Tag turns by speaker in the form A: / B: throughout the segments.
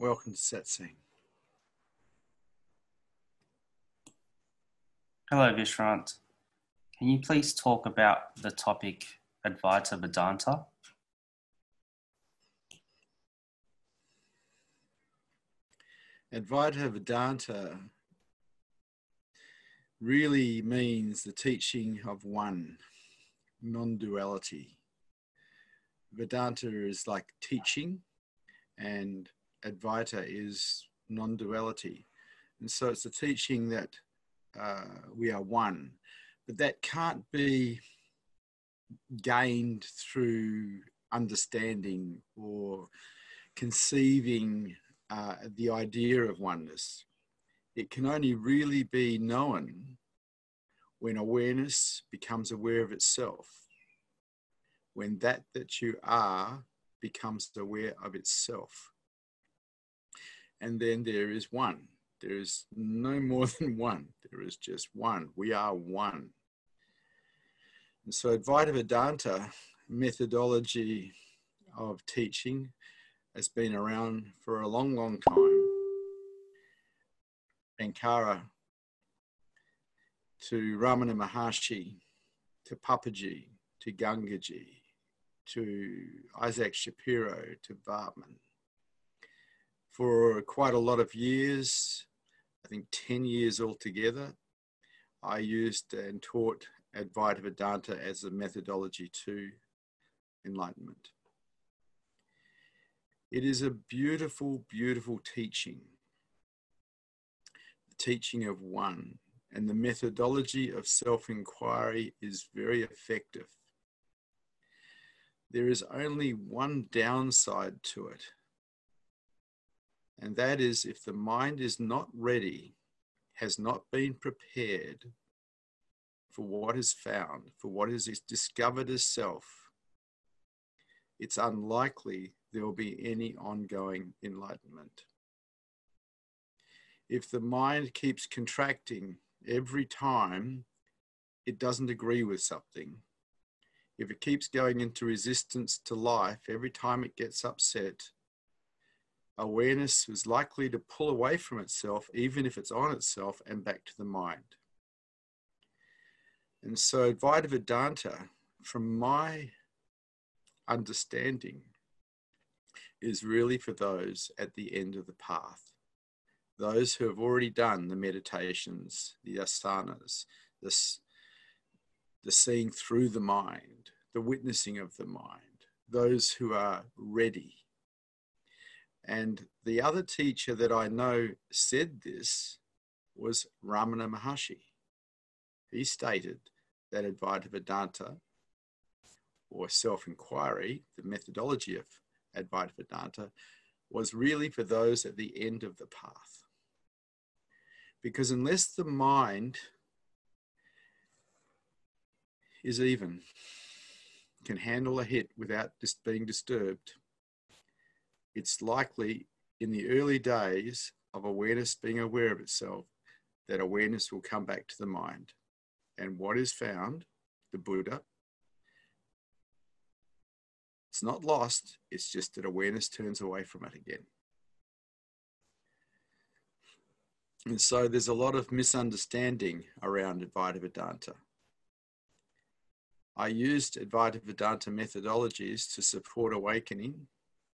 A: Welcome to Set Satsang.
B: Hello, Vishrant. Can you please talk about the topic Advaita Vedanta?
A: Advaita Vedanta really means the teaching of one, non duality. Vedanta is like teaching, and Advaita is non duality. And so it's a teaching that uh, we are one, but that can't be gained through understanding or conceiving uh, the idea of oneness. It can only really be known when awareness becomes aware of itself, when that that you are becomes aware of itself. And then there is one. There is no more than one. There is just one. We are one. And so Advaita Vedanta methodology of teaching has been around for a long, long time. Shankara to Ramana Maharshi, to Papaji, to Gangaji, to Isaac Shapiro, to Bartman. For quite a lot of years, I think 10 years altogether, I used and taught Advaita Vedanta as a methodology to enlightenment. It is a beautiful, beautiful teaching. The teaching of one. And the methodology of self inquiry is very effective. There is only one downside to it. And that is if the mind is not ready, has not been prepared for what is found, for what is discovered as self, it's unlikely there will be any ongoing enlightenment. If the mind keeps contracting every time it doesn't agree with something, if it keeps going into resistance to life every time it gets upset, awareness is likely to pull away from itself, even if it's on itself, and back to the mind. And so, Advaita Vedanta, from my understanding, is really for those at the end of the path. Those who have already done the meditations, the asanas, this, the seeing through the mind, the witnessing of the mind, those who are ready. And the other teacher that I know said this was Ramana Maharshi. He stated that Advaita Vedanta, or self inquiry, the methodology of Advaita Vedanta was really for those at the end of the path. Because unless the mind is even, can handle a hit without just being disturbed, it's likely in the early days of awareness being aware of itself that awareness will come back to the mind. And what is found, the Buddha, it's not lost, it's just that awareness turns away from it again. And so there's a lot of misunderstanding around Advaita Vedanta. I used Advaita Vedanta methodologies to support awakening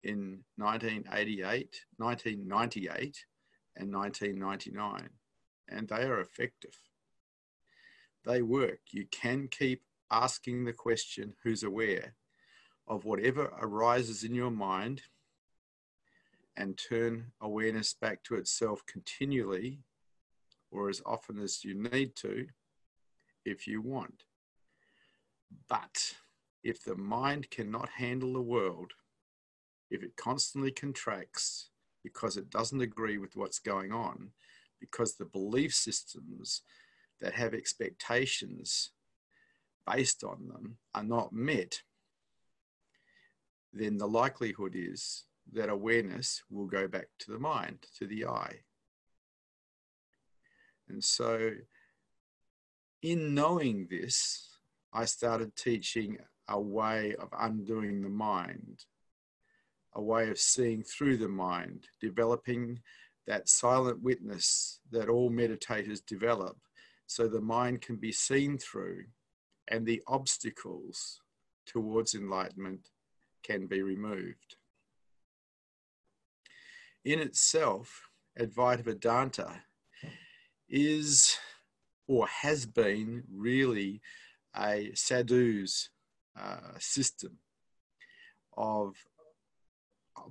A: in 1988, 1998, and 1999, and they are effective. They work. You can keep asking the question who's aware of whatever arises in your mind and turn awareness back to itself continually or as often as you need to if you want. But if the mind cannot handle the world, if it constantly contracts because it doesn't agree with what's going on, because the belief systems that have expectations based on them are not met, then the likelihood is that awareness will go back to the mind, to the I. And so, in knowing this, I started teaching a way of undoing the mind a way of seeing through the mind, developing that silent witness that all meditators develop so the mind can be seen through and the obstacles towards enlightenment can be removed. In itself, Advaita Vedanta is or has been really a sadhu's uh, system of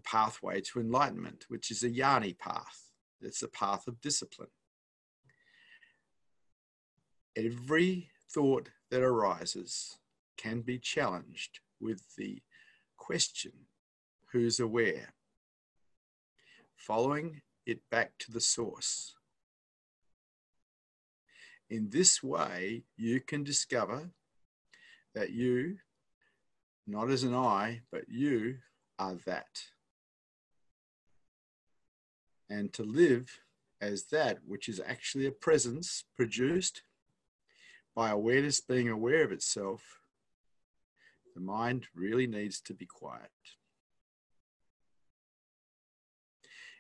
A: pathway to enlightenment, which is a jnani path. It's a path of discipline. Every thought that arises can be challenged with the question who's aware? Following it back to the source. In this way, you can discover that you, not as an I, but you are that. And to live as that which is actually a presence produced by awareness being aware of itself, the mind really needs to be quiet.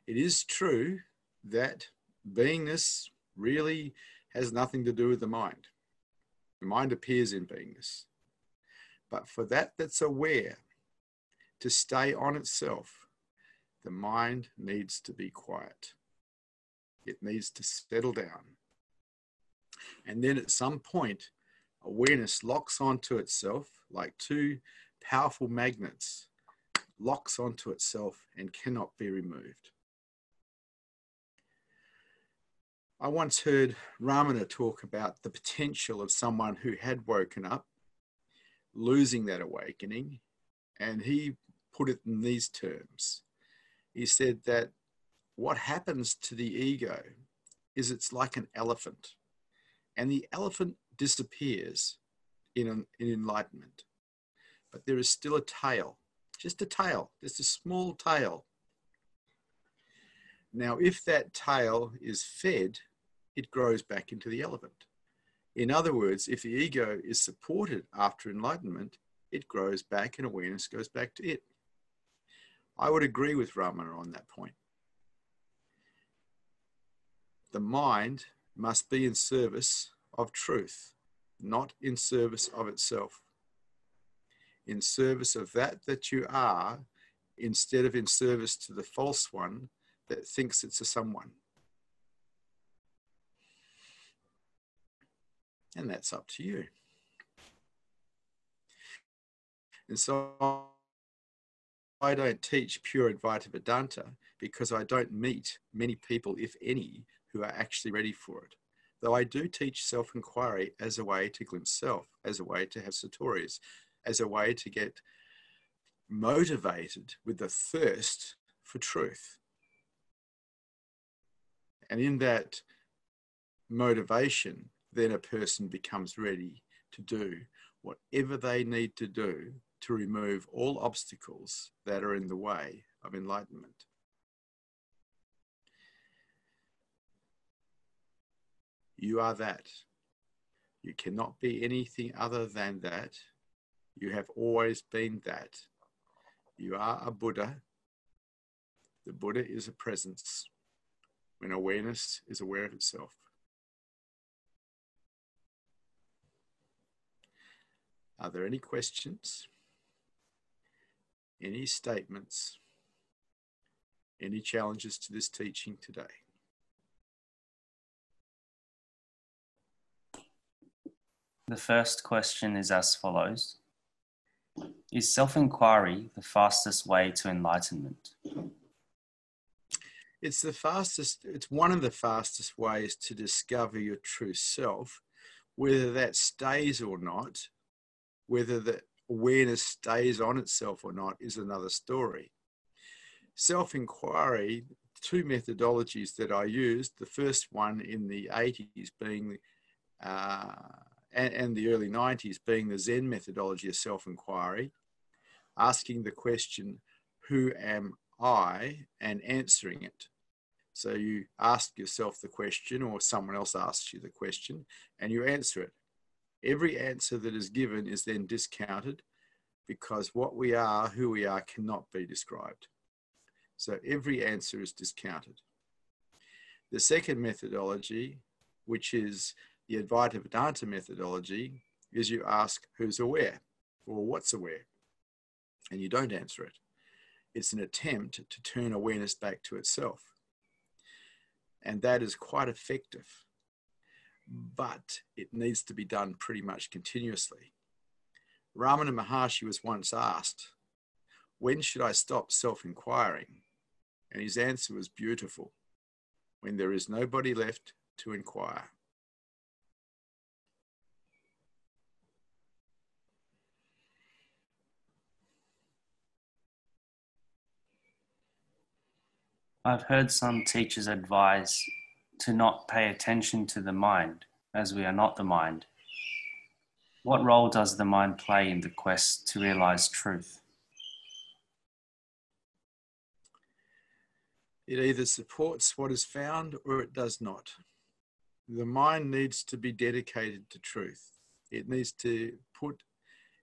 A: It is true that beingness really has nothing to do with the mind. The mind appears in beingness. But for that that's aware to stay on itself, the mind needs to be quiet. It needs to settle down. And then at some point, awareness locks onto itself like two powerful magnets, locks onto itself and cannot be removed. I once heard Ramana talk about the potential of someone who had woken up, losing that awakening, and he put it in these terms. He said that what happens to the ego is it's like an elephant, and the elephant disappears in, an, in enlightenment, but there is still a tail, just a tail, just a small tail. Now, if that tail is fed it grows back into the elephant. In other words, if the ego is supported after enlightenment, it grows back and awareness goes back to it. I would agree with Ramana on that point. The mind must be in service of truth, not in service of itself. In service of that that you are, instead of in service to the false one that thinks it's a someone. and that's up to you. And so I don't teach pure Advaita Vedanta because I don't meet many people, if any, who are actually ready for it. Though I do teach self inquiry as a way to glimpse self, as a way to have satori's, as a way to get motivated with the thirst for truth. And in that motivation, then a person becomes ready to do whatever they need to do to remove all obstacles that are in the way of enlightenment. You are that. You cannot be anything other than that. You have always been that. You are a Buddha. The Buddha is a presence when awareness is aware of itself. Are there any questions? Any statements? Any challenges to this teaching today?
B: The first question is as follows Is self inquiry the fastest way to enlightenment?
A: It's the fastest, it's one of the fastest ways to discover your true self. Whether that stays or not whether the awareness stays on itself or not is another story. Self inquiry, two methodologies that I used, the first one in the 80s being, uh, and, and the early 90s being the Zen methodology of self inquiry, asking the question, Who am I? and answering it. So you ask yourself the question, or someone else asks you the question, and you answer it. Every answer that is given is then discounted because what we are, who we are, cannot be described. So every answer is discounted. The second methodology, which is the Advaita Vedanta methodology, is you ask who's aware or what's aware, and you don't answer it. It's an attempt to turn awareness back to itself. And that is quite effective, but it needs to be done pretty much continuously. Ramana Maharshi was once asked, When should I stop self inquiring? And his answer was beautiful when there is nobody left to inquire.
B: I've heard some teachers advise to not pay attention to the mind, as we are not the mind. What role does the mind play in the quest to realize truth?
A: It either supports what is found or it does not. The mind needs to be dedicated to truth. It needs to put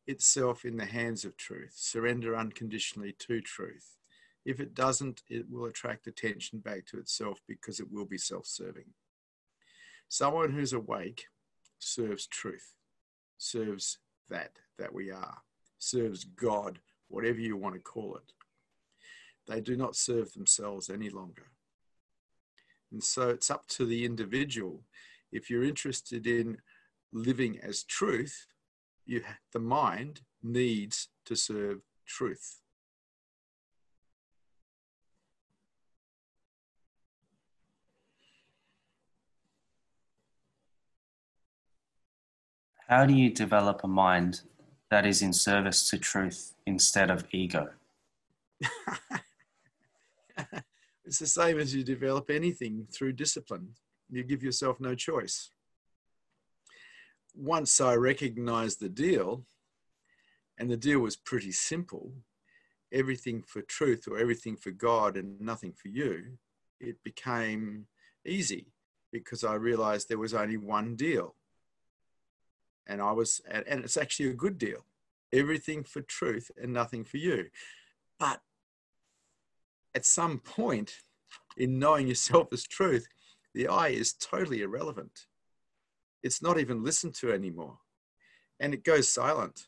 A: itself in the hands of truth, surrender unconditionally to truth. If it doesn't, it will attract attention back to itself because it will be self serving. Someone who's awake serves truth, serves that, that we are, serves God, whatever you want to call it. They do not serve themselves any longer. And so it's up to the individual. If you're interested in living as truth, you, the mind needs to serve truth.
B: How do you develop a mind that is in service to truth instead of ego?
A: it's the same as you develop anything through discipline. You give yourself no choice. Once I recognized the deal, and the deal was pretty simple everything for truth or everything for God and nothing for you, it became easy because I realized there was only one deal and I was, and it's actually a good deal. Everything for truth and nothing for you. But at some point in knowing yourself as truth, the I is totally irrelevant. It's not even listened to anymore. And it goes silent.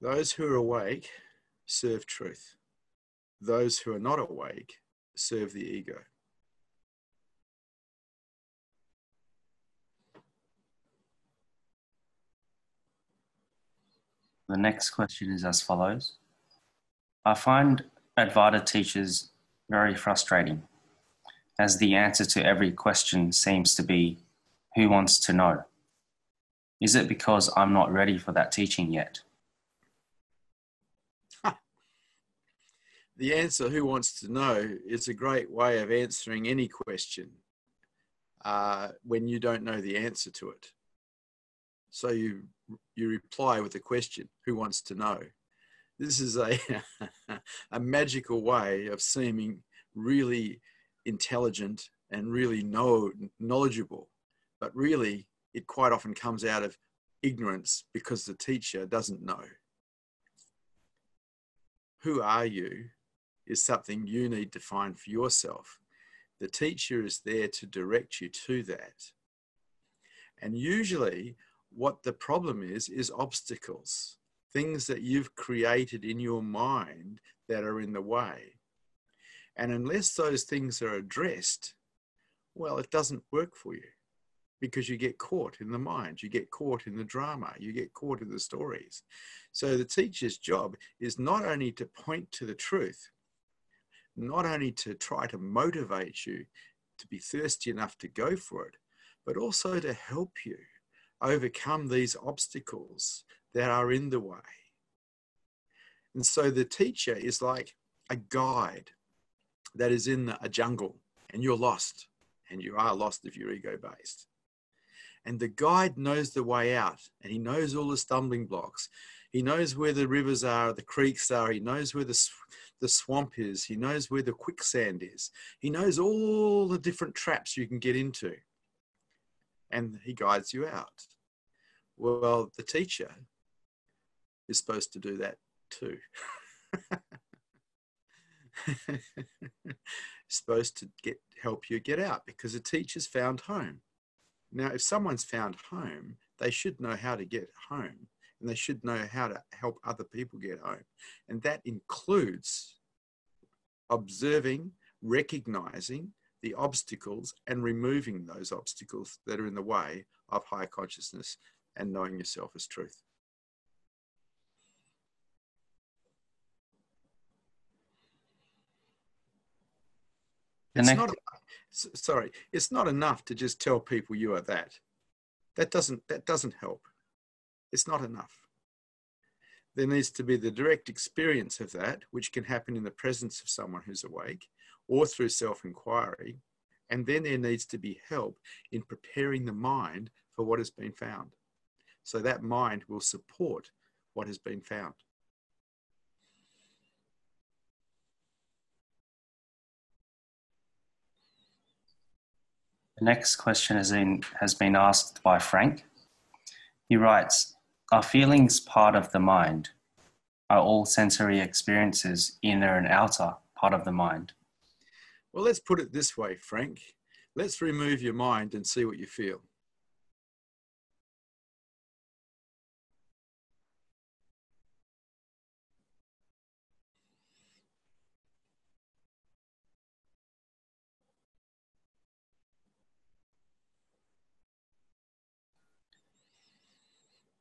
A: Those who are awake serve truth. Those who are not awake serve the ego.
B: The next question is as follows I find Advaita teachers very frustrating, as the answer to every question seems to be who wants to know? Is it because I'm not ready for that teaching yet?
A: the answer, who wants to know, is a great way of answering any question uh, when you don't know the answer to it. So you you reply with a question who wants to know? This is a a magical way of seeming really intelligent and really know knowledgeable. But really it quite often comes out of ignorance because the teacher doesn't know. Who are you is something you need to find for yourself. The teacher is there to direct you to that. And usually what the problem is, is obstacles, things that you've created in your mind that are in the way. And unless those things are addressed, well, it doesn't work for you because you get caught in the mind, you get caught in the drama, you get caught in the stories. So the teacher's job is not only to point to the truth, not only to try to motivate you to be thirsty enough to go for it, but also to help you overcome these obstacles that are in the way. And so the teacher is like a guide that is in a jungle and you're lost, and you are lost if you're ego based. And the guide knows the way out and he knows all the stumbling blocks. He knows where the rivers are, the creeks are, he knows where the, the swamp is, he knows where the quicksand is, he knows all the different traps you can get into and he guides you out. Well, the teacher is supposed to do that too. supposed to get help you get out because the teacher's found home. Now, if someone's found home, they should know how to get home and they should know how to help other people get home. And that includes observing, recognizing the obstacles and removing those obstacles that are in the way of higher consciousness and knowing yourself as truth. It's next... not sorry, it's not enough to just tell people you are that. That doesn't that doesn't help. It's not enough. There needs to be the direct experience of that, which can happen in the presence of someone who's awake or through self inquiry. And then there needs to be help in preparing the mind for what has been found. So that mind will support what has been found.
B: The next question has been, has been asked by Frank. He writes, Are feelings part of the mind? Are all sensory experiences inner and outer part of the mind?
A: Well, let's put it this way, Frank. Let's remove your mind and see what you feel.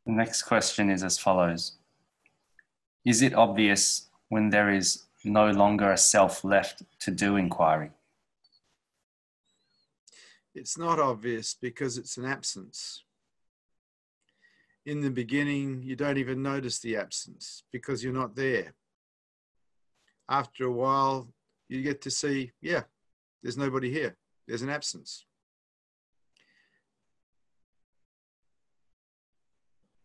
B: The next question is as follows Is it obvious when there is no longer a self left to do inquiry?
A: It's not obvious because it's an absence. In the beginning, you don't even notice the absence because you're not there. After a while, you get to see, yeah, there's nobody here. There's an absence.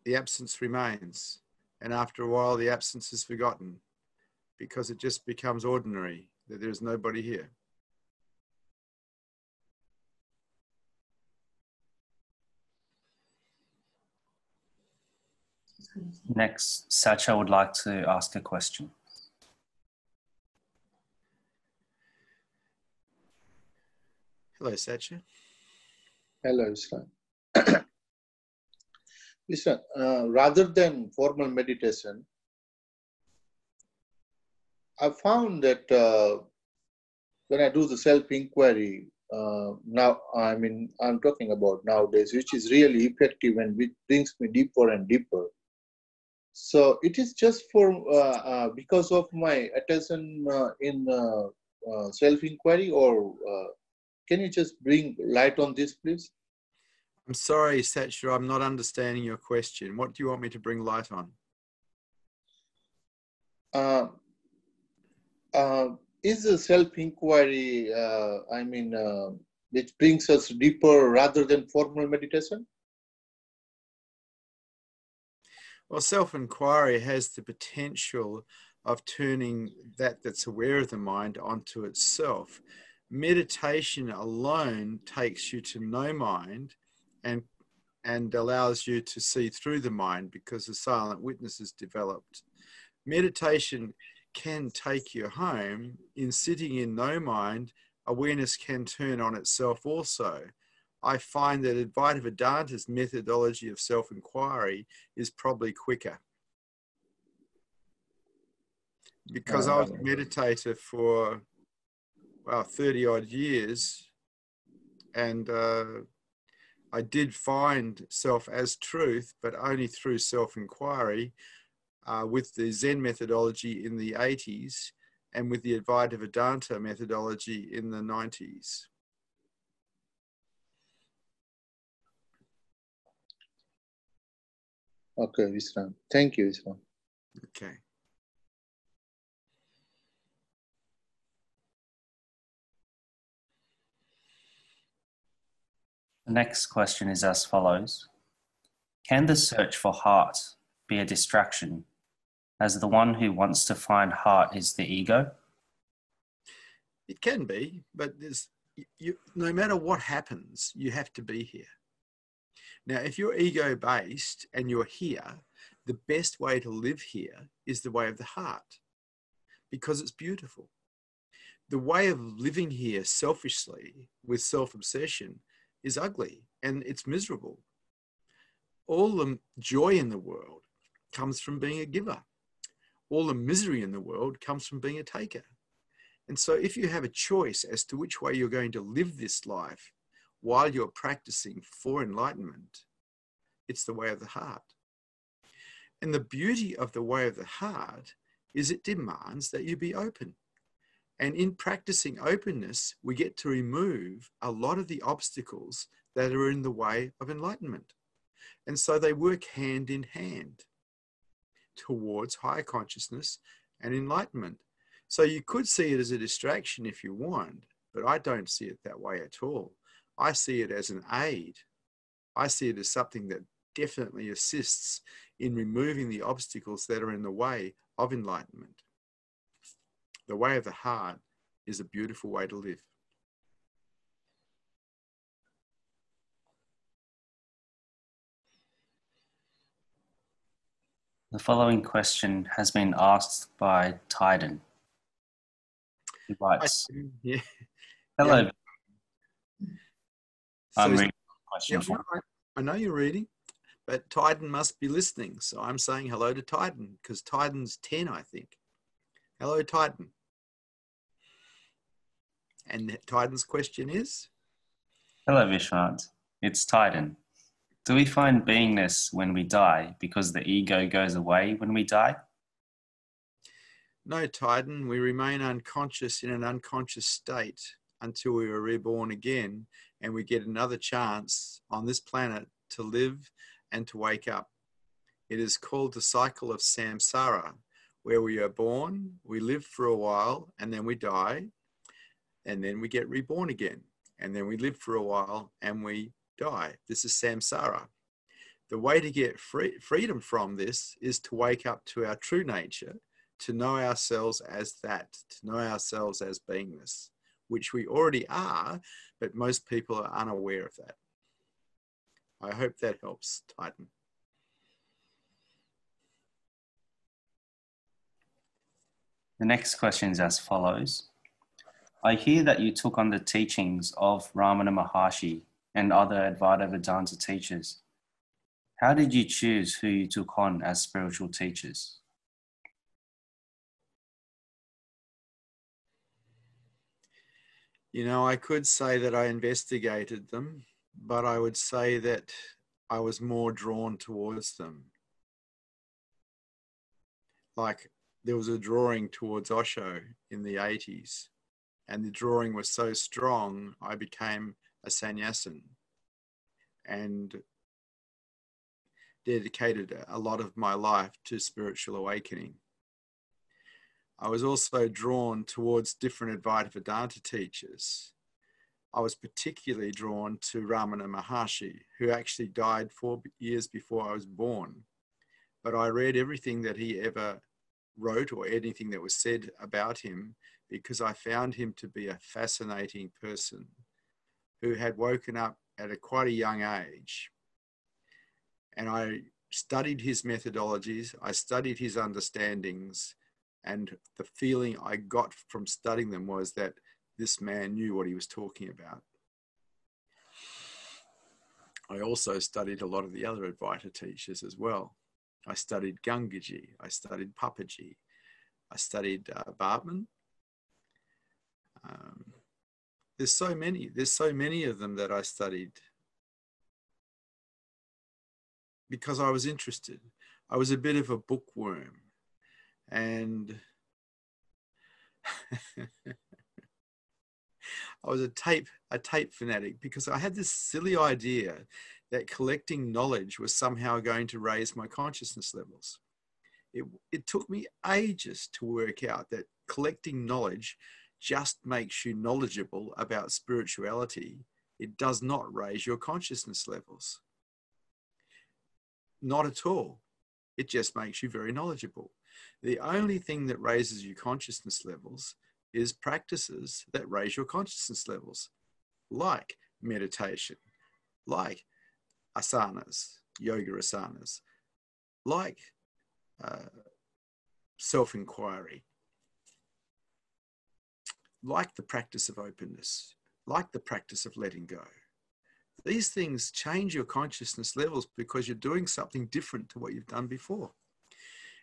A: the absence remains. And after a while, the absence is forgotten because it just becomes ordinary that there's nobody here.
B: Next, Sacha would like to ask a question.
A: Hello, Sacha.
C: Hello, Islam. Listen, uh, rather than formal meditation, I found that uh, when I do the self inquiry, uh, now I mean, I'm talking about nowadays, which is really effective and which brings me deeper and deeper. So it is just for uh, uh, because of my attention uh, in self inquiry, or can you just bring light on this, please?
A: I'm sorry, Sacha, I'm not understanding your question. What do you want me to bring light on?
C: Uh, is the self-inquiry, uh, I mean, uh, which brings us deeper rather than formal meditation?
A: Well, self-inquiry has the potential of turning that that's aware of the mind onto itself. Meditation alone takes you to no mind and and allows you to see through the mind because the silent witness is developed. Meditation can take you home. In sitting in no mind, awareness can turn on itself also. I find that Advaita Vedanta's methodology of self inquiry is probably quicker. Because I was a meditator for, well, 30 odd years, and uh, I did find self as truth, but only through self inquiry uh, with the Zen methodology in the 80s and with the Advaita Vedanta methodology in the 90s.
C: Okay, Vishrant. Thank you, Vishrant.
A: Okay.
B: The next question is as follows Can the search for heart be a distraction, as the one who wants to find heart is the ego?
A: It can be, but there's you, no matter what happens, you have to be here. Now, if you're ego based and you're here, the best way to live here is the way of the heart because it's beautiful. The way of living here selfishly with self obsession is ugly and it's miserable. All the joy in the world comes from being a giver, all the misery in the world comes from being a taker. And so, if you have a choice as to which way you're going to live this life while you're practicing for enlightenment, it's the way of the heart. And the beauty of the way of the heart is it demands that you be open. And in practicing openness, we get to remove a lot of the obstacles that are in the way of enlightenment. And so they work hand in hand towards higher consciousness and enlightenment. So you could see it as a distraction if you want, but I don't see it that way at all. I see it as an aid. I see it as something that definitely assists in removing the obstacles that are in the way of enlightenment. The way of the heart is a beautiful way to live.
B: The following question has been asked by Tyden. He writes,
A: yeah.
B: Hello.
A: Yeah.
B: I'm
A: So-
B: reading
A: Yeah, I know you're reading, but Tyden must be listening. So I'm saying hello to Tyden because Tyden's 10, I think. Hello, Tyden. And Tyden's question is
B: Hello, Vishwanath. It's Titan. Do we find beingness when we die because the ego goes away when we die?
A: No, Titan, we remain unconscious in an unconscious state until we are reborn again and we get another chance on this planet to live and to wake up. It is called the cycle of samsara, where we are born, we live for a while, and then we die, and then we get reborn again. And then we live for a while and we die. This is samsara. The way to get free, freedom from this is to wake up to our true nature, to know ourselves as that, to know ourselves as beingness, which we already are, but most people are unaware of that. I hope that helps, Titan.
B: The next question is as follows I hear that you took on the teachings of Ramana Maharshi and other Advaita Vedanta teachers. How did you choose who you took on as spiritual teachers?
A: You know, I could say that I investigated them, but I would say that I was more drawn towards them. Like there was a drawing towards Osho in the 80s, and the drawing was so strong, I became a sannyasin and dedicated a lot of my life to spiritual awakening. I was also drawn towards different Advaita Vedanta teachers. I was particularly drawn to Ramana Maharshi, who actually died four years before I was born. But I read everything that he ever wrote or anything that was said about him because I found him to be a fascinating person who had woken up at a quite a young age. And I studied his methodologies, I studied his understandings, and the feeling I got from studying them was that this man knew what he was talking about. I also studied a lot of the other Advaita teachers as well. I studied Gangaji, I studied Papaji, I studied uh, Bartman. Um, there's so many, there's so many of them that I studied because I was interested. I was a bit of a bookworm and I was a tape a tape fanatic because I had this silly idea that collecting knowledge was somehow going to raise my consciousness levels. It, it took me ages to work out that collecting knowledge just makes you knowledgeable about spirituality. It does not raise your consciousness levels. Not at all. It just makes you very knowledgeable. The only thing that raises your consciousness levels is practices that raise your consciousness levels, like meditation, like asanas, yoga asanas, like uh, self inquiry, like the practice of openness, like the practice of letting go. These things change your consciousness levels because you're doing something different to what you've done before.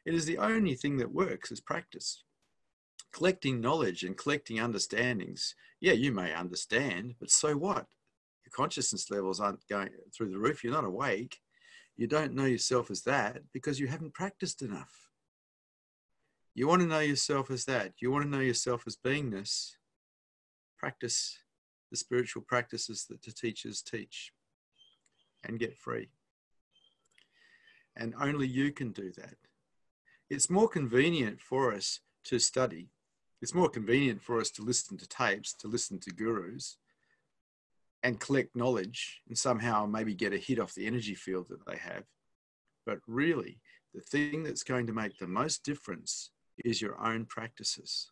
A: It is the only thing that works is practice. Collecting knowledge and collecting understandings, yeah, you may understand, but so what? Your consciousness levels aren't going through the roof. You're not awake. You don't know yourself as that because you haven't practiced enough. You want to know yourself as that. You want to know yourself as beingness. Practice the spiritual practices that the teachers teach and get free. And only you can do that. It's more convenient for us to study. It's more convenient for us to listen to tapes, to listen to gurus, and collect knowledge and somehow maybe get a hit off the energy field that they have. But really, the thing that's going to make the most difference is your own practices.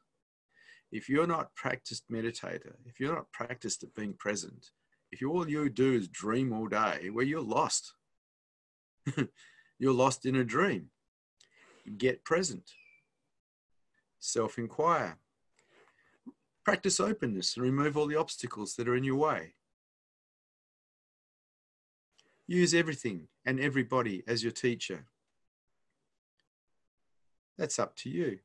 A: If you're not practiced meditator, if you're not practiced at being present, if all you do is dream all day, well, you're lost. you're lost in a dream. Get present. Self inquire. Practice openness and remove all the obstacles that are in your way. Use everything and everybody as your teacher. That's up to you.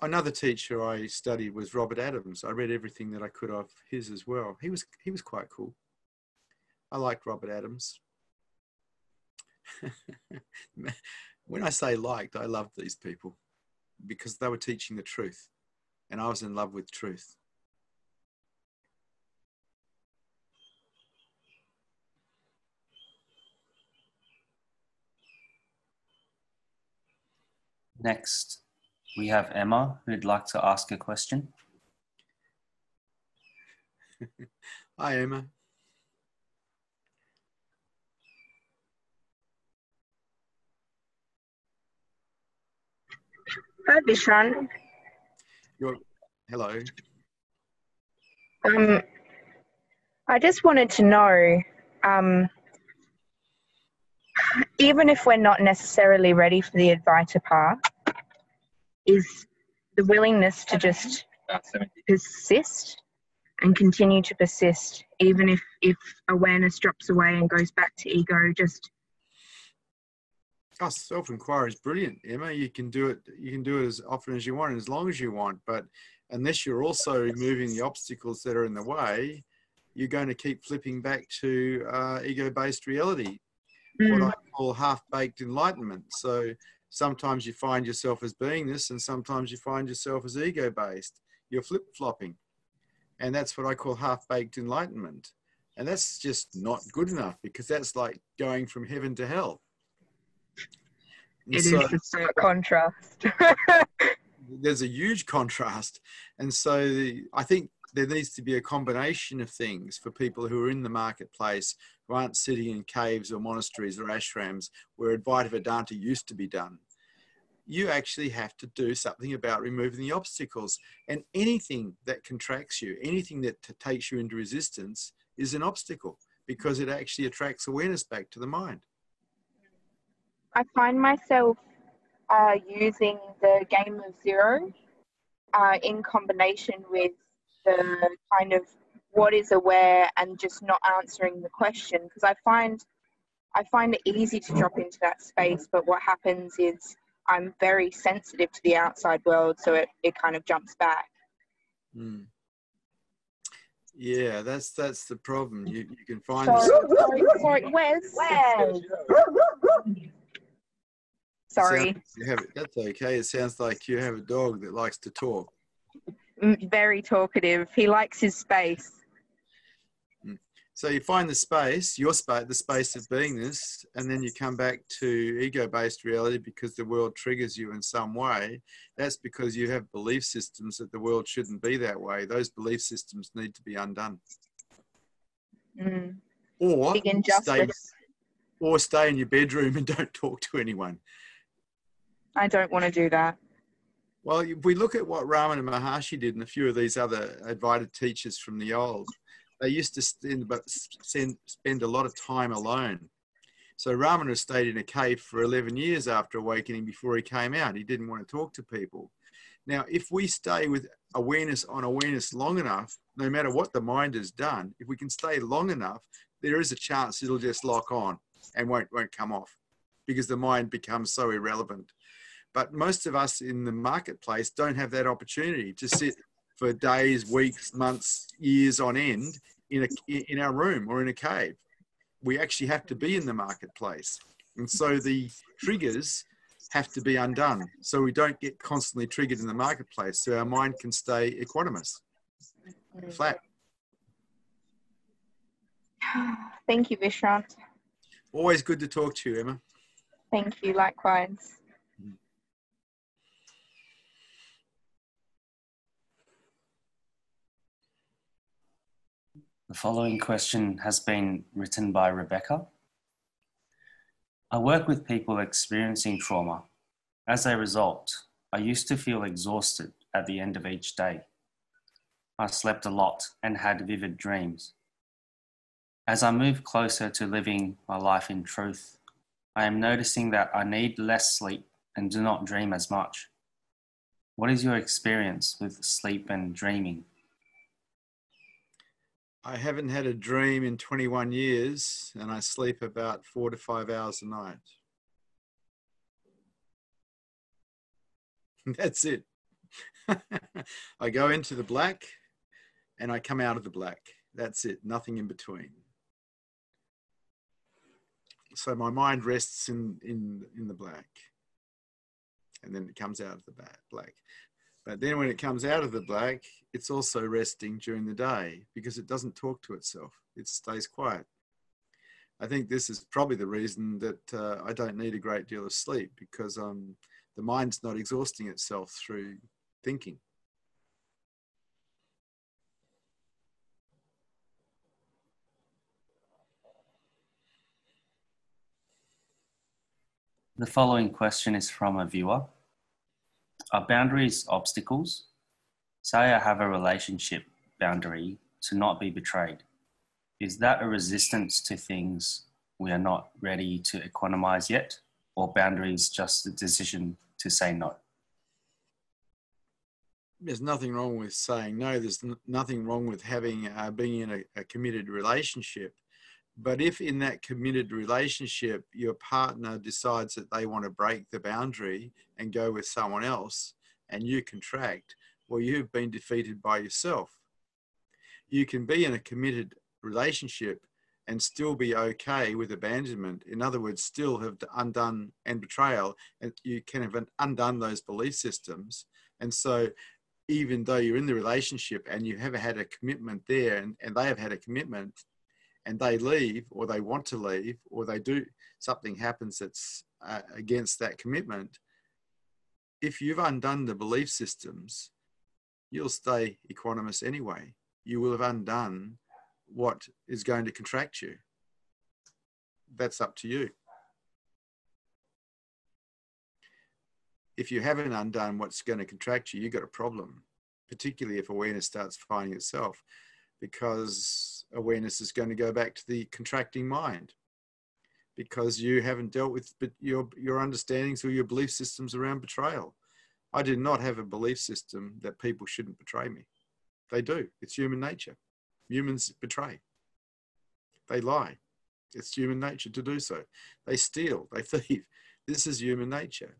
A: Another teacher I studied was Robert Adams. I read everything that I could of his as well. He was he was quite cool. I liked Robert Adams. when I say liked, I loved these people because they were teaching the truth and I was in love with truth.
B: Next, we have Emma who'd like to ask a question.
A: Hi, Emma.
D: Hi, Vishan.
A: You're, hello.
D: Um, I just wanted to know, um, even if we're not necessarily ready for the Advaita path, is the willingness to just persist and continue to persist, even if, if awareness drops away and goes back to ego, just
A: Oh, self-inquiry is brilliant, Emma. You can do it. You can do it as often as you want and as long as you want. But unless you're also removing the obstacles that are in the way, you're going to keep flipping back to uh, ego-based reality, mm. what I call half-baked enlightenment. So sometimes you find yourself as beingness, and sometimes you find yourself as ego-based. You're flip-flopping, and that's what I call half-baked enlightenment. And that's just not good enough because that's like going from heaven to hell
D: it so, is a stark contrast.
A: there's a huge contrast, and so the, I think there needs to be a combination of things for people who are in the marketplace who aren't sitting in caves or monasteries or ashrams where Advaita Vedanta used to be done. You actually have to do something about removing the obstacles. And anything that contracts you, anything that takes you into resistance, is an obstacle because it actually attracts awareness back to the mind.
D: I find myself uh, using the game of zero uh, in combination with the kind of what is aware and just not answering the question because I find I find it easy to drop into that space, but what happens is I'm very sensitive to the outside world, so it, it kind of jumps back.
A: Mm. Yeah, that's that's the problem. You you can find.
D: Sorry, sorry, sorry. Wes. Sorry.
A: you have, that's okay. It sounds like you have a dog that likes to talk.
D: Very talkative. He likes his space.
A: Mm. So you find the space, your space, the space of beingness, and then you come back to ego-based reality because the world triggers you in some way. That's because you have belief systems that the world shouldn't be that way. Those belief systems need to be undone.
D: Mm.
A: Or stay, or stay in your bedroom and don't talk to anyone.
D: I don't want to do that.
A: Well, if we look at what Ramana Maharshi did and a few of these other Advaita teachers from the old, they used to spend, spend a lot of time alone. So Ramana stayed in a cave for 11 years after awakening before he came out. He didn't want to talk to people. Now, if we stay with awareness on awareness long enough, no matter what the mind has done, if we can stay long enough, there is a chance it'll just lock on and won't, won't come off because the mind becomes so irrelevant. But most of us in the marketplace don't have that opportunity to sit for days, weeks, months, years on end in, a, in our room or in a cave. We actually have to be in the marketplace. And so the triggers have to be undone so we don't get constantly triggered in the marketplace so our mind can stay equanimous, flat.
D: Thank you, Vishrant.
A: Always good to talk to you, Emma.
D: Thank you, likewise.
B: The following question has been written by Rebecca. I work with people experiencing trauma. As a result, I used to feel exhausted at the end of each day. I slept a lot and had vivid dreams. As I move closer to living my life in truth, I am noticing that I need less sleep and do not dream as much. What is your experience with sleep and dreaming?
A: I haven't had a dream in 21 years and I sleep about four to five hours a night. That's it. I go into the black and I come out of the black. That's it, nothing in between. So my mind rests in, in, in the black and then it comes out of the black. But then when it comes out of the black, it's also resting during the day because it doesn't talk to itself. It stays quiet. I think this is probably the reason that uh, I don't need a great deal of sleep because um, the mind's not exhausting itself through thinking.
B: The following question is from a viewer. Are boundaries obstacles? Say I have a relationship boundary to not be betrayed. Is that a resistance to things we are not ready to equanimize yet, or boundaries just a decision to say no?
A: There's nothing wrong with saying no. There's n- nothing wrong with having uh, being in a, a committed relationship. But if in that committed relationship your partner decides that they want to break the boundary and go with someone else and you contract, well, you've been defeated by yourself. You can be in a committed relationship and still be okay with abandonment. In other words, still have undone and betrayal, and you can have undone those belief systems. And so, even though you're in the relationship and you have had a commitment there, and, and they have had a commitment, and they leave, or they want to leave, or they do something happens that's uh, against that commitment, if you've undone the belief systems, you'll stay equanimous anyway. You will have undone what is going to contract you. That's up to you. If you haven't undone what's going to contract you, you've got a problem, particularly if awareness starts finding itself, because awareness is going to go back to the contracting mind because you haven't dealt with your, your understandings or your belief systems around betrayal. I did not have a belief system that people shouldn't betray me. They do. It's human nature. Humans betray. They lie. It's human nature to do so. They steal. They thieve. This is human nature.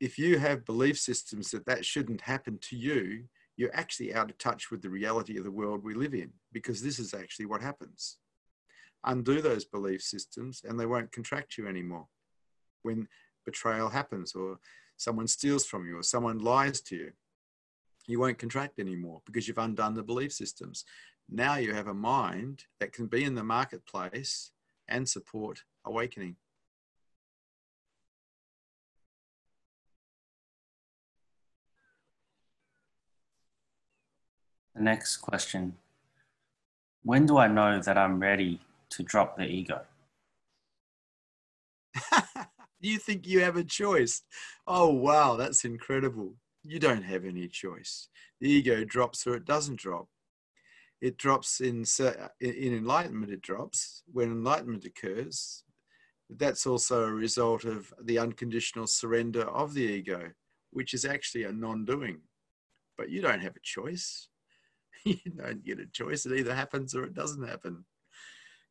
A: If you have belief systems that that shouldn't happen to you, you're actually out of touch with the reality of the world we live in because this is actually what happens. Undo those belief systems and they won't contract you anymore. When betrayal happens or someone steals from you or someone lies to you, you won't contract anymore because you've undone the belief systems. Now you have a mind that can be in the marketplace and support awakening.
B: The next question When do I know that I'm ready to drop the ego?
A: you think you have a choice. Oh, wow, that's incredible. You don't have any choice. The ego drops or it doesn't drop. It drops in, in enlightenment, it drops. When enlightenment occurs, that's also a result of the unconditional surrender of the ego, which is actually a non doing. But you don't have a choice. you don't get a choice. It either happens or it doesn't happen.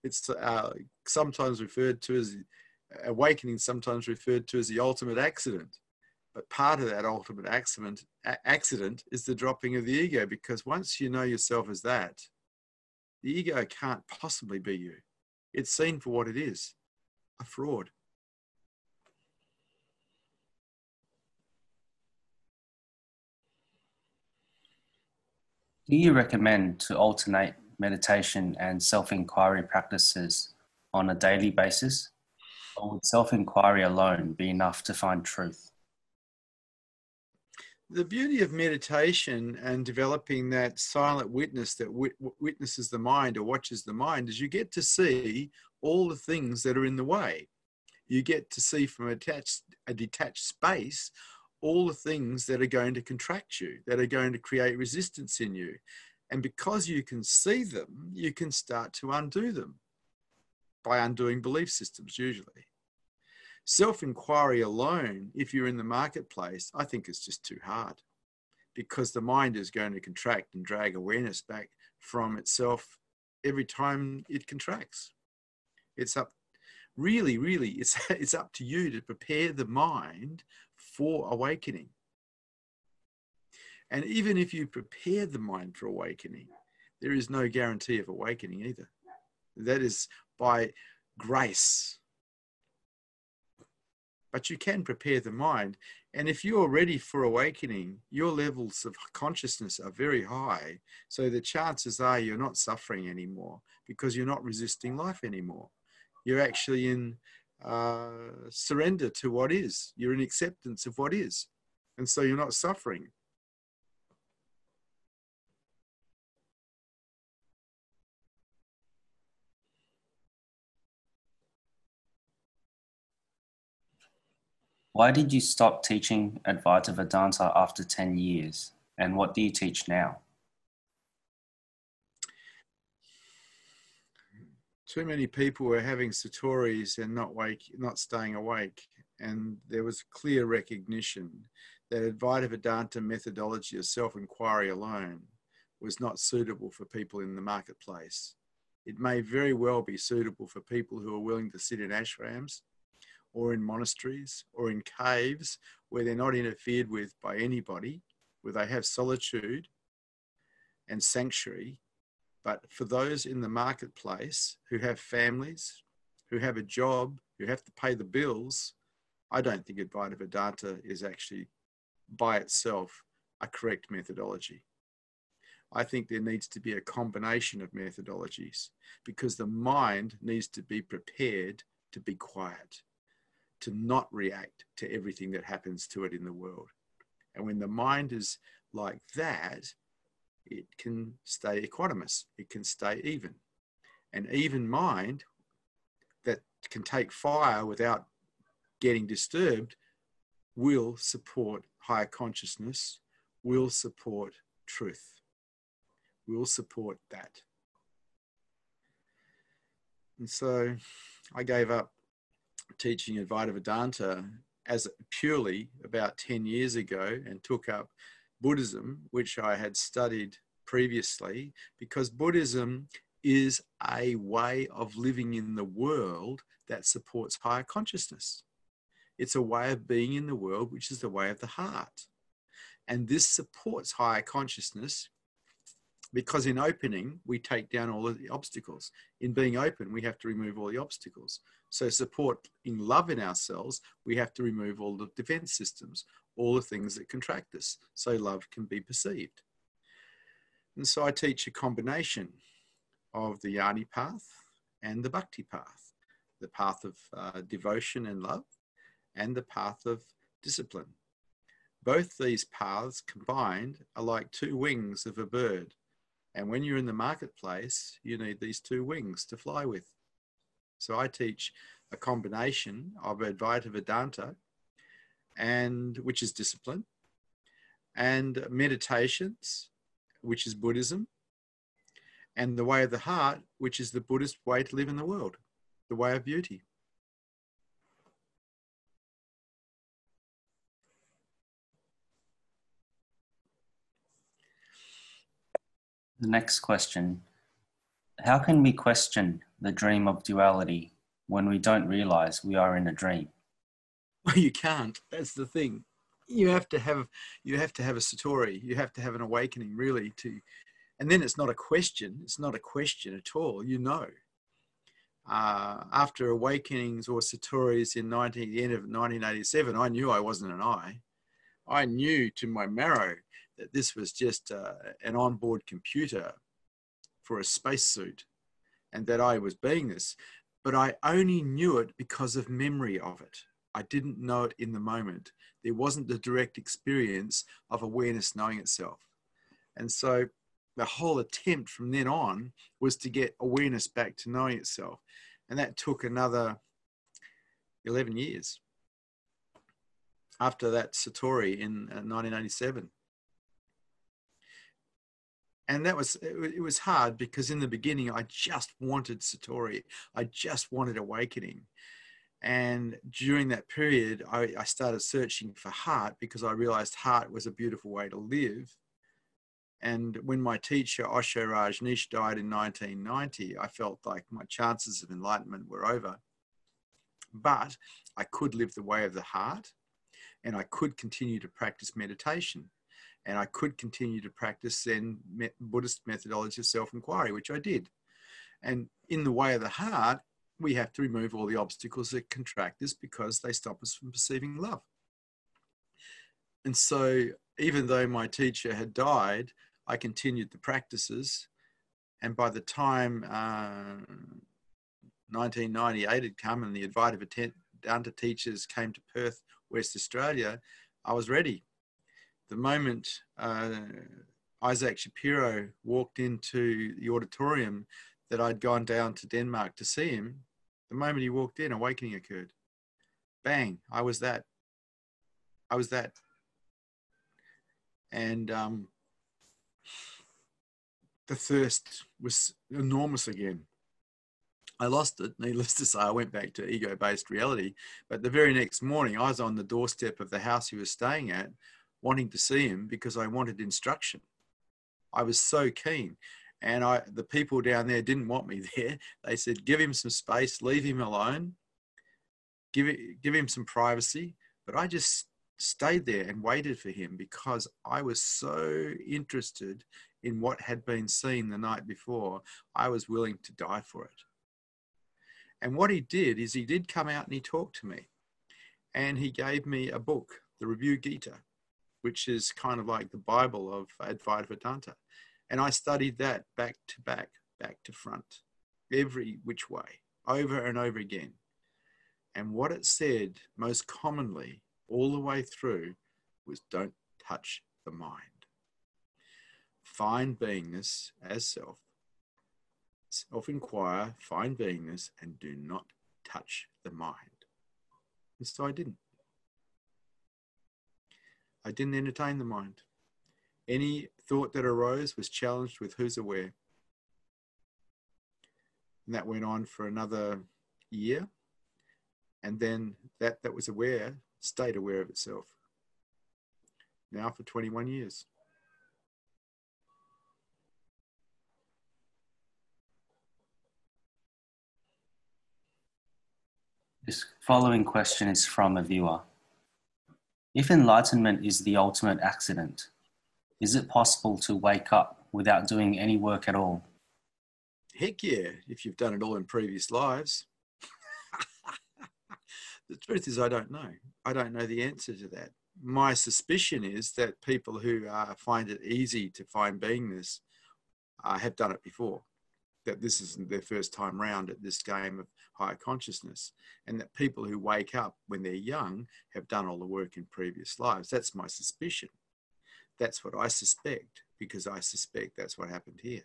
A: It's uh, sometimes referred to as awakening, sometimes referred to as the ultimate accident. But part of that ultimate accident, accident is the dropping of the ego, because once you know yourself as that, the ego can't possibly be you. It's seen for what it is a fraud.
B: Do you recommend to alternate meditation and self inquiry practices on a daily basis? Or would self inquiry alone be enough to find truth?
A: The beauty of meditation and developing that silent witness that wit- witnesses the mind or watches the mind is you get to see all the things that are in the way. You get to see from a detached, a detached space all the things that are going to contract you, that are going to create resistance in you. And because you can see them, you can start to undo them by undoing belief systems, usually. Self inquiry alone, if you're in the marketplace, I think is just too hard because the mind is going to contract and drag awareness back from itself every time it contracts. It's up, really, really, it's, it's up to you to prepare the mind for awakening. And even if you prepare the mind for awakening, there is no guarantee of awakening either. That is by grace. But you can prepare the mind. And if you're ready for awakening, your levels of consciousness are very high. So the chances are you're not suffering anymore because you're not resisting life anymore. You're actually in uh, surrender to what is. You're in acceptance of what is. And so you're not suffering.
B: Why did you stop teaching Advaita Vedanta after 10 years? And what do you teach now?
A: Too many people were having satori's and not wake, not staying awake, and there was clear recognition that Advaita Vedanta methodology of self-inquiry alone was not suitable for people in the marketplace. It may very well be suitable for people who are willing to sit in ashrams or in monasteries or in caves where they're not interfered with by anybody, where they have solitude and sanctuary but for those in the marketplace who have families, who have a job, who have to pay the bills, I don't think Advaita Vedanta is actually by itself a correct methodology. I think there needs to be a combination of methodologies because the mind needs to be prepared to be quiet, to not react to everything that happens to it in the world. And when the mind is like that, it can stay equanimous, it can stay even. An even mind that can take fire without getting disturbed will support higher consciousness, will support truth, will support that. And so I gave up teaching Advaita Vedanta as purely about 10 years ago and took up Buddhism, which I had studied previously, because Buddhism is a way of living in the world that supports higher consciousness. It's a way of being in the world, which is the way of the heart. And this supports higher consciousness because in opening, we take down all of the obstacles. In being open, we have to remove all the obstacles. So, support in love in ourselves, we have to remove all the defense systems, all the things that contract us, so love can be perceived. And so I teach a combination of the Jnani path and the Bhakti path, the path of uh, devotion and love, and the path of discipline. Both these paths combined are like two wings of a bird. And when you're in the marketplace, you need these two wings to fly with. So I teach a combination of Advaita Vedanta, and which is discipline, and meditations, which is Buddhism, and the way of the heart, which is the Buddhist way to live in the world, the way of beauty.
B: The next question How can we question the dream of duality when we don't realize we are in a dream?
A: Well, you can't. That's the thing. You have to have you have to have a satori. You have to have an awakening, really, to, and then it's not a question. It's not a question at all. You know. Uh, after awakenings or satoris in 19, the end of 1987, I knew I wasn't an I. I knew to my marrow that this was just uh, an onboard computer for a spacesuit and that I was being this. But I only knew it because of memory of it. I didn't know it in the moment. There wasn't the direct experience of awareness knowing itself. And so the whole attempt from then on was to get awareness back to knowing itself. And that took another 11 years after that Satori in 1987. Uh, and that was it was hard because in the beginning i just wanted satori i just wanted awakening and during that period I, I, started searching for heart because i realized heart was a beautiful way to live and when my teacher osho rajneesh died in 1990 i felt like my chances of enlightenment were over but i could live the way of the heart and i could continue to practice meditation and I could continue to practice Zen Buddhist methodology of self-inquiry, which I did. And in the way of the heart, we have to remove all the obstacles that contract us because they stop us from perceiving love. And so, even though my teacher had died, I continued the practices. And by the time uh, 1998 had come and the Advaita teachers came to Perth, West Australia, I was ready the moment uh, Isaac Shapiro walked into the auditorium that I'd gone down to Denmark to see him, the moment he walked in, awakening occurred. Bang, I was that. I was that. And um, the thirst was enormous again. I lost it. Needless to say, I went back to ego based reality. But the very next morning, I was on the doorstep of the house he was staying at wanting to see him because I wanted instruction. I was so keen. And I, the people down there didn't want me there. They said, give him some space, leave him alone, give, it, give him some privacy. But I just stayed there and waited for him because I was so interested in what had been seen the night before. I was willing to die for it. And what he did is he did come out and he talked to me. And he gave me a book, the Ribhu Gita which is kind of like the Bible of Advaita Vedanta. And I studied that back to back, back to front, every which way, over and over again. And what it said most commonly all the way through was don't touch the mind. Find beingness as self. Self inquire, find beingness, and do not touch the mind. And so I didn't. I didn't entertain the mind. Any thought that arose was challenged with who's aware. And that went on for another year. And then that that was aware stayed aware of itself. Now for 21 years.
B: This following question is from a viewer. If enlightenment is the ultimate accident, is it possible to wake up without doing any work at all?
A: Heck yeah, if you've done it all in previous lives. the truth is, I don't know. I don't know the answer to that. My suspicion is that people who uh, find it easy to find beingness uh, have done it before that this isn't their first time round at this game of higher consciousness, and that people who wake up when they're young have done all the work in previous lives. That's my suspicion. That's what I suspect, because I suspect that's what happened here.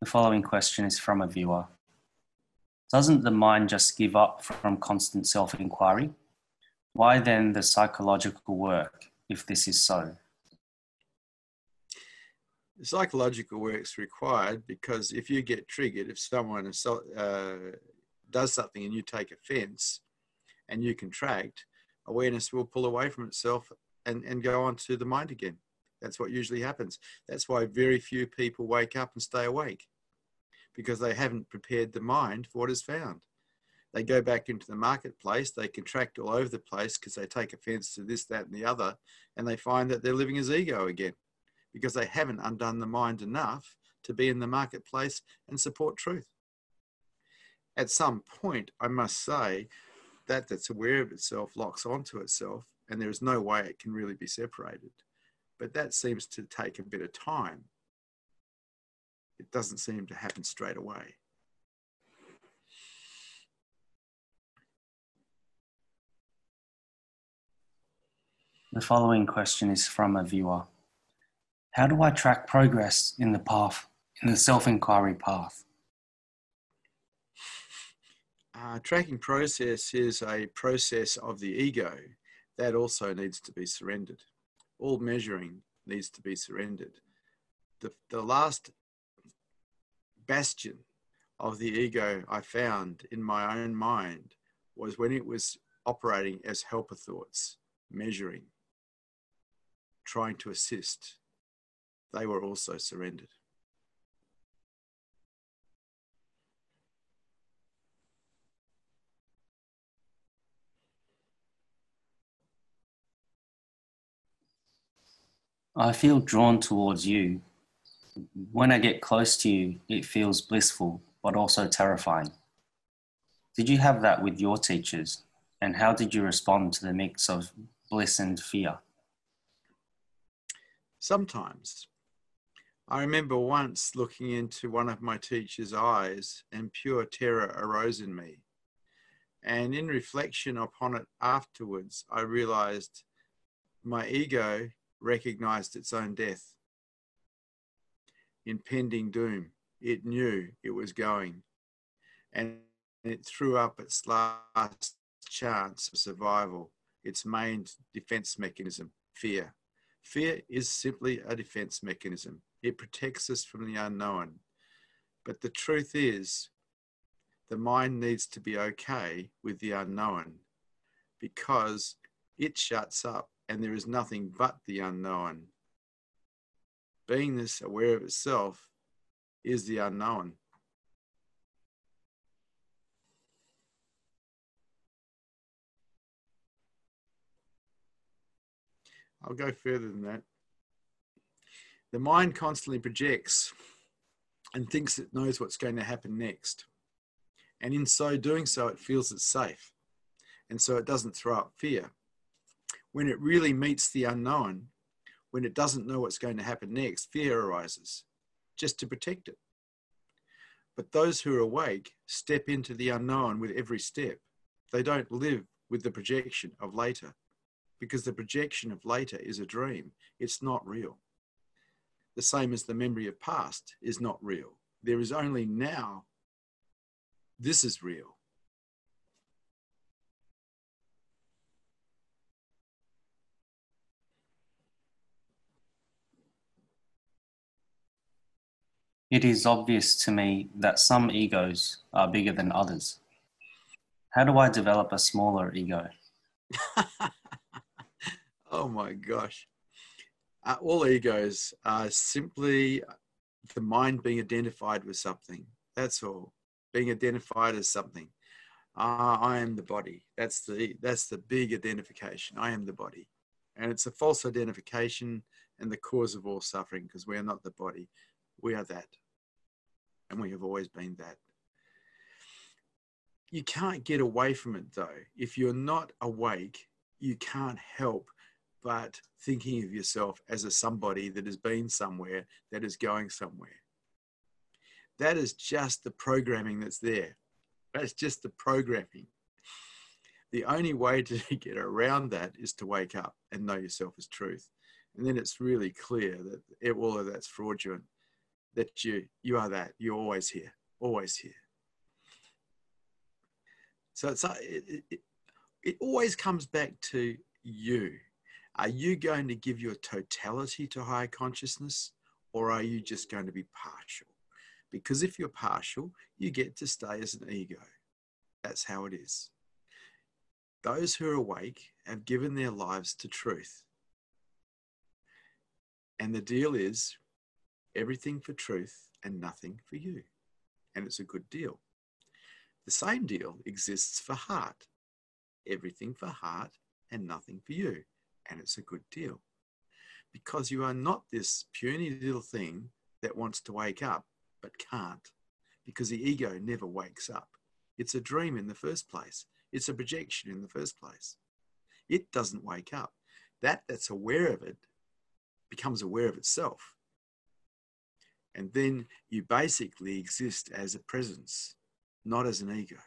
B: The following question is from a viewer. Doesn't the mind just give up from constant self inquiry? Why then the psychological work if this is so?
A: The psychological work's required because if you get triggered, if someone uh, does something and you take offense and you contract, awareness will pull away from itself and, and go on to the mind again. That's what usually happens. That's why very few people wake up and stay awake because they haven't prepared the mind for what is found. They go back into the marketplace, they contract all over the place because they take offense to this, that, and the other, and they find that they're living as ego again because they haven't undone the mind enough to be in the marketplace and support truth. At some point, I must say, that that's aware of itself locks onto itself, and there is no way it can really be separated. But that seems to take a bit of time. It doesn't seem to happen straight away.
B: The following question is from a viewer. How do I track progress in the path, in the self inquiry path?
A: Uh, tracking process is a process of the ego that also needs to be surrendered. All measuring needs to be surrendered. The, the last bastion of the ego I found in my own mind was when it was operating as helper thoughts, measuring, trying to assist, they were also surrendered.
B: I feel drawn towards you. When I get close to you, it feels blissful, but also terrifying. Did you have that with your teachers? And how did you respond to the mix of bliss and fear?
A: Sometimes. I remember once looking into one of my teacher's eyes and pure terror arose in me. And in reflection upon it afterwards, I realized my ego recognized its own death. Impending doom. It knew it was going. And it threw up its last chance of survival, its main defense mechanism, fear. Fear is simply a defense mechanism. It protects us from the unknown. But the truth is, the mind needs to be okay with the unknown because it shuts up and there is nothing but the unknown. Beingness aware of itself is the unknown. I'll go further than that. The mind constantly projects and thinks it knows what's going to happen next. And in so doing so, it feels it's safe. And so it doesn't throw up fear. When it really meets the unknown, when it doesn't know what's going to happen next, fear arises just to protect it. But those who are awake step into the unknown with every step. They don't live with the projection of later because the projection of later is a dream. It's not real. The same as the memory of past is not real. There is only now. This is real.
B: It is obvious to me that some egos are bigger than others. How do I develop a smaller ego?
A: Oh my gosh. Uh, all egos are simply the mind being identified with something. That's all. Being identified as something. Uh, I am the body. That's the that's the big identification. I am the body, and it's a false identification and the cause of all suffering because we are not the body. We are that, and we have always been that. You can't get away from it though. If you're not awake, you can't help but thinking of yourself as a somebody that has been somewhere, that is going somewhere. That is just the programming that's there. That's just the programming. The only way to get around that is to wake up and know yourself as truth. And then it's really clear that it, all of that's fraudulent, that you, you are that. You're always here, always here. So it's it, it, it always comes back to you. Are you going to give your totality to higher consciousness, or are you just going to be partial? Because if you're partial, you get to stay as an ego. That's how it is. Those who are awake have given their lives to truth. And the deal is everything for truth and nothing for you. And it's a good deal. The same deal exists for heart. Everything for heart and nothing for you. And it's a good deal. Because you are not this puny little thing that wants to wake up but can't. Because the ego never wakes up. It's a dream in the first place. It's a projection in the first place. It doesn't wake up. That that's aware of it becomes aware of itself. And then you basically exist as a presence, not as an ego.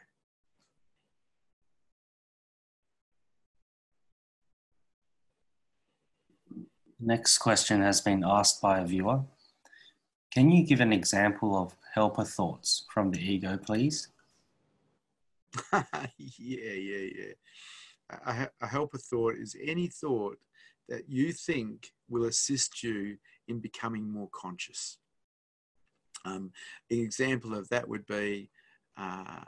B: Next question has been asked by a viewer. Can you give an example of helper thoughts from the ego, please?
A: yeah, yeah, yeah. A, a helper thought is any thought that you think will assist you in becoming more conscious. Um, an example of that would be uh,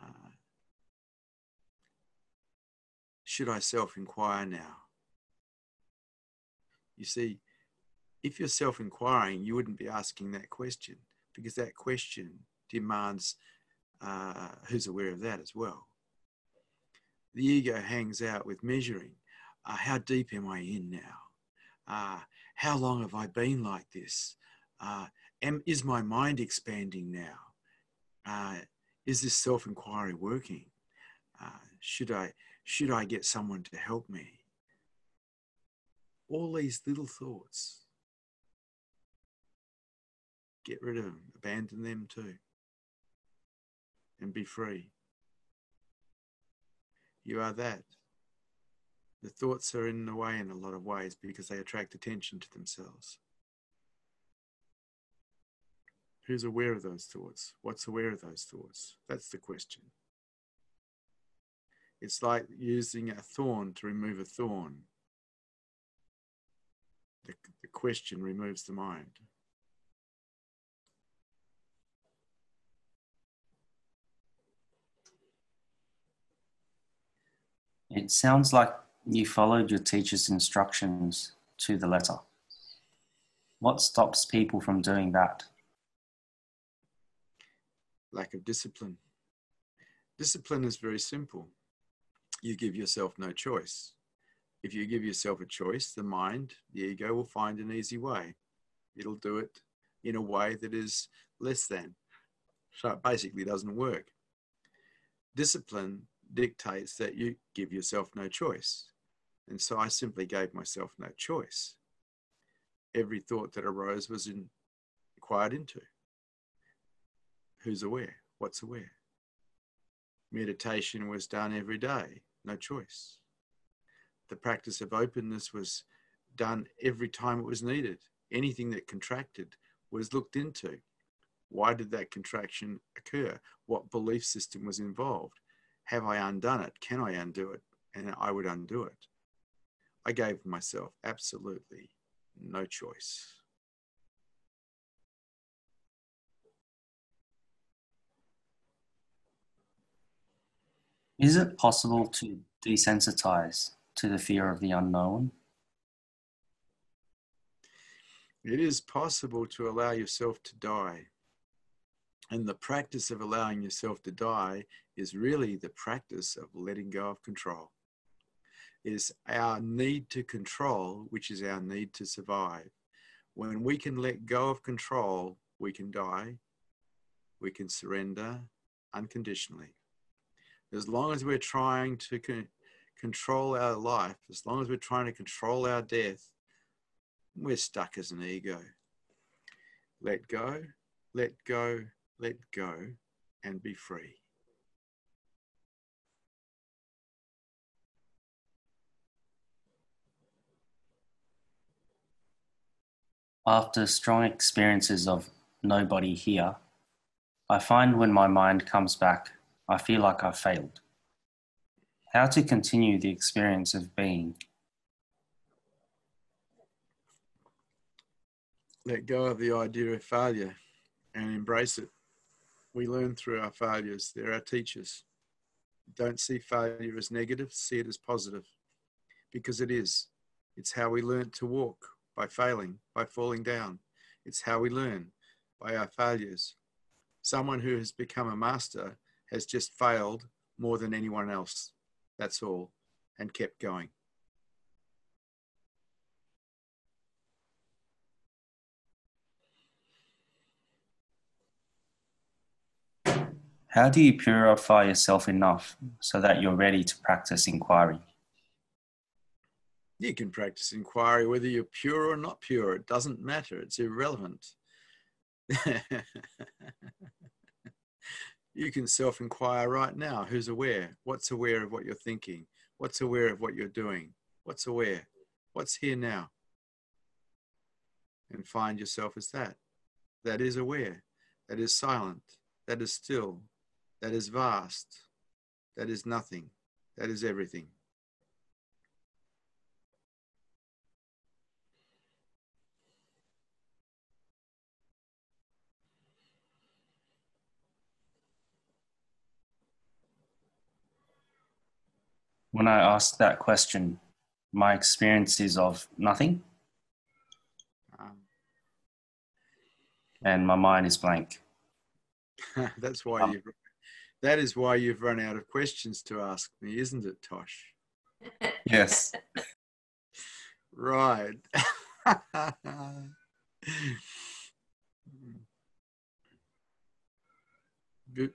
A: should I self inquire now? You see, if you're self inquiring, you wouldn't be asking that question because that question demands uh, who's aware of that as well. The ego hangs out with measuring. Uh, how deep am I in now? Uh, how long have I been like this? Uh, am, is my mind expanding now? Uh, is this self inquiry working? Uh, should I should I get someone to help me? All these little thoughts. Get rid of them, abandon them too, and be free. You are that. The thoughts are in the way in a lot of ways because they attract attention to themselves. Who's aware of those thoughts? What's aware of those thoughts? That's the question. It's like using a thorn to remove a thorn. The, the question removes the mind.
B: It sounds like you followed your teacher's instructions to the letter. What stops people from doing that?
A: Lack of discipline. Discipline is very simple. You give yourself no choice. If you give yourself a choice, the mind, the ego, will find an easy way. It'll do it in a way that is less than. So it basically doesn't work. Discipline dictates that you give yourself no choice. And so I simply gave myself no choice. Every thought that arose was inquired into. Who's aware? What's aware? Meditation was done every day, no choice. The practice of openness was done every time it was needed. Anything that contracted was looked into. Why did that contraction occur? What belief system was involved? Have I undone it? Can I undo it? And I would undo it. I gave myself absolutely no choice.
B: Is it possible to desensitize to the fear of the unknown?
A: It is possible to allow yourself to die. And the practice of allowing yourself to die is really the practice of letting go of control It is our need to control, which is our need to survive. When we can let go of control, we can die, we can surrender unconditionally. As long as we're trying to con- control our life, as long as we're trying to control our death, we're stuck as an ego. Let go, let go, let go, and be free.
B: After strong experiences of nobody here, I find when my mind comes back, I feel like I've failed. How to continue the experience of being.
A: Let go of the idea of failure and embrace it. We learn through our failures. They're our teachers. Don't see failure as negative, see it as positive because it is. It's how we learn to walk by failing, by falling down. It's how we learn by our failures. Someone who has become a master has just failed more than anyone else. That's all, and kept going.
B: How do you purify yourself enough so that you're ready to practice inquiry?
A: You can practice inquiry whether you're pure or not pure. It doesn't matter, it's irrelevant. you can self inquire right now who's aware? What's aware of what you're thinking? What's aware of what you're doing? What's aware? What's here now? And find yourself as that. That is aware. That is silent. That is still. That is vast. That is nothing. That is everything.
B: When I ask that question, my experience is of nothing
A: Um,
B: and my mind is blank.
A: that's why
B: Um,
A: you've that is why you've run out of questions to ask me, isn't it, Tosh?
B: Yes.
A: Right. Be-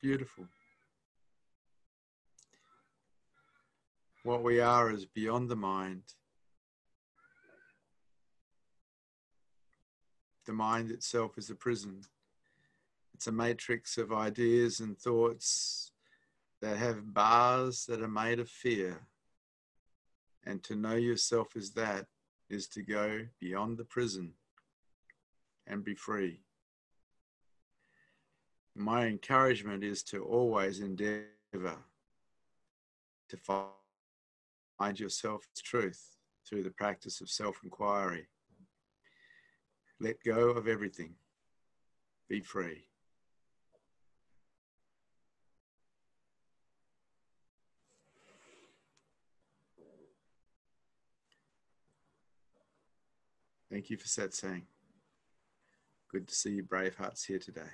A: beautiful. What we are is beyond the mind. The mind itself is a prison. It's a matrix of ideas and thoughts that have bars that are made of fear. And to know yourself as that is to go beyond the prison and be free. My encouragement is to always endeavor to find yourself as truth through the practice of self inquiry. Let go of everything, be free. Thank you for satsang. Good to see you brave hearts here today.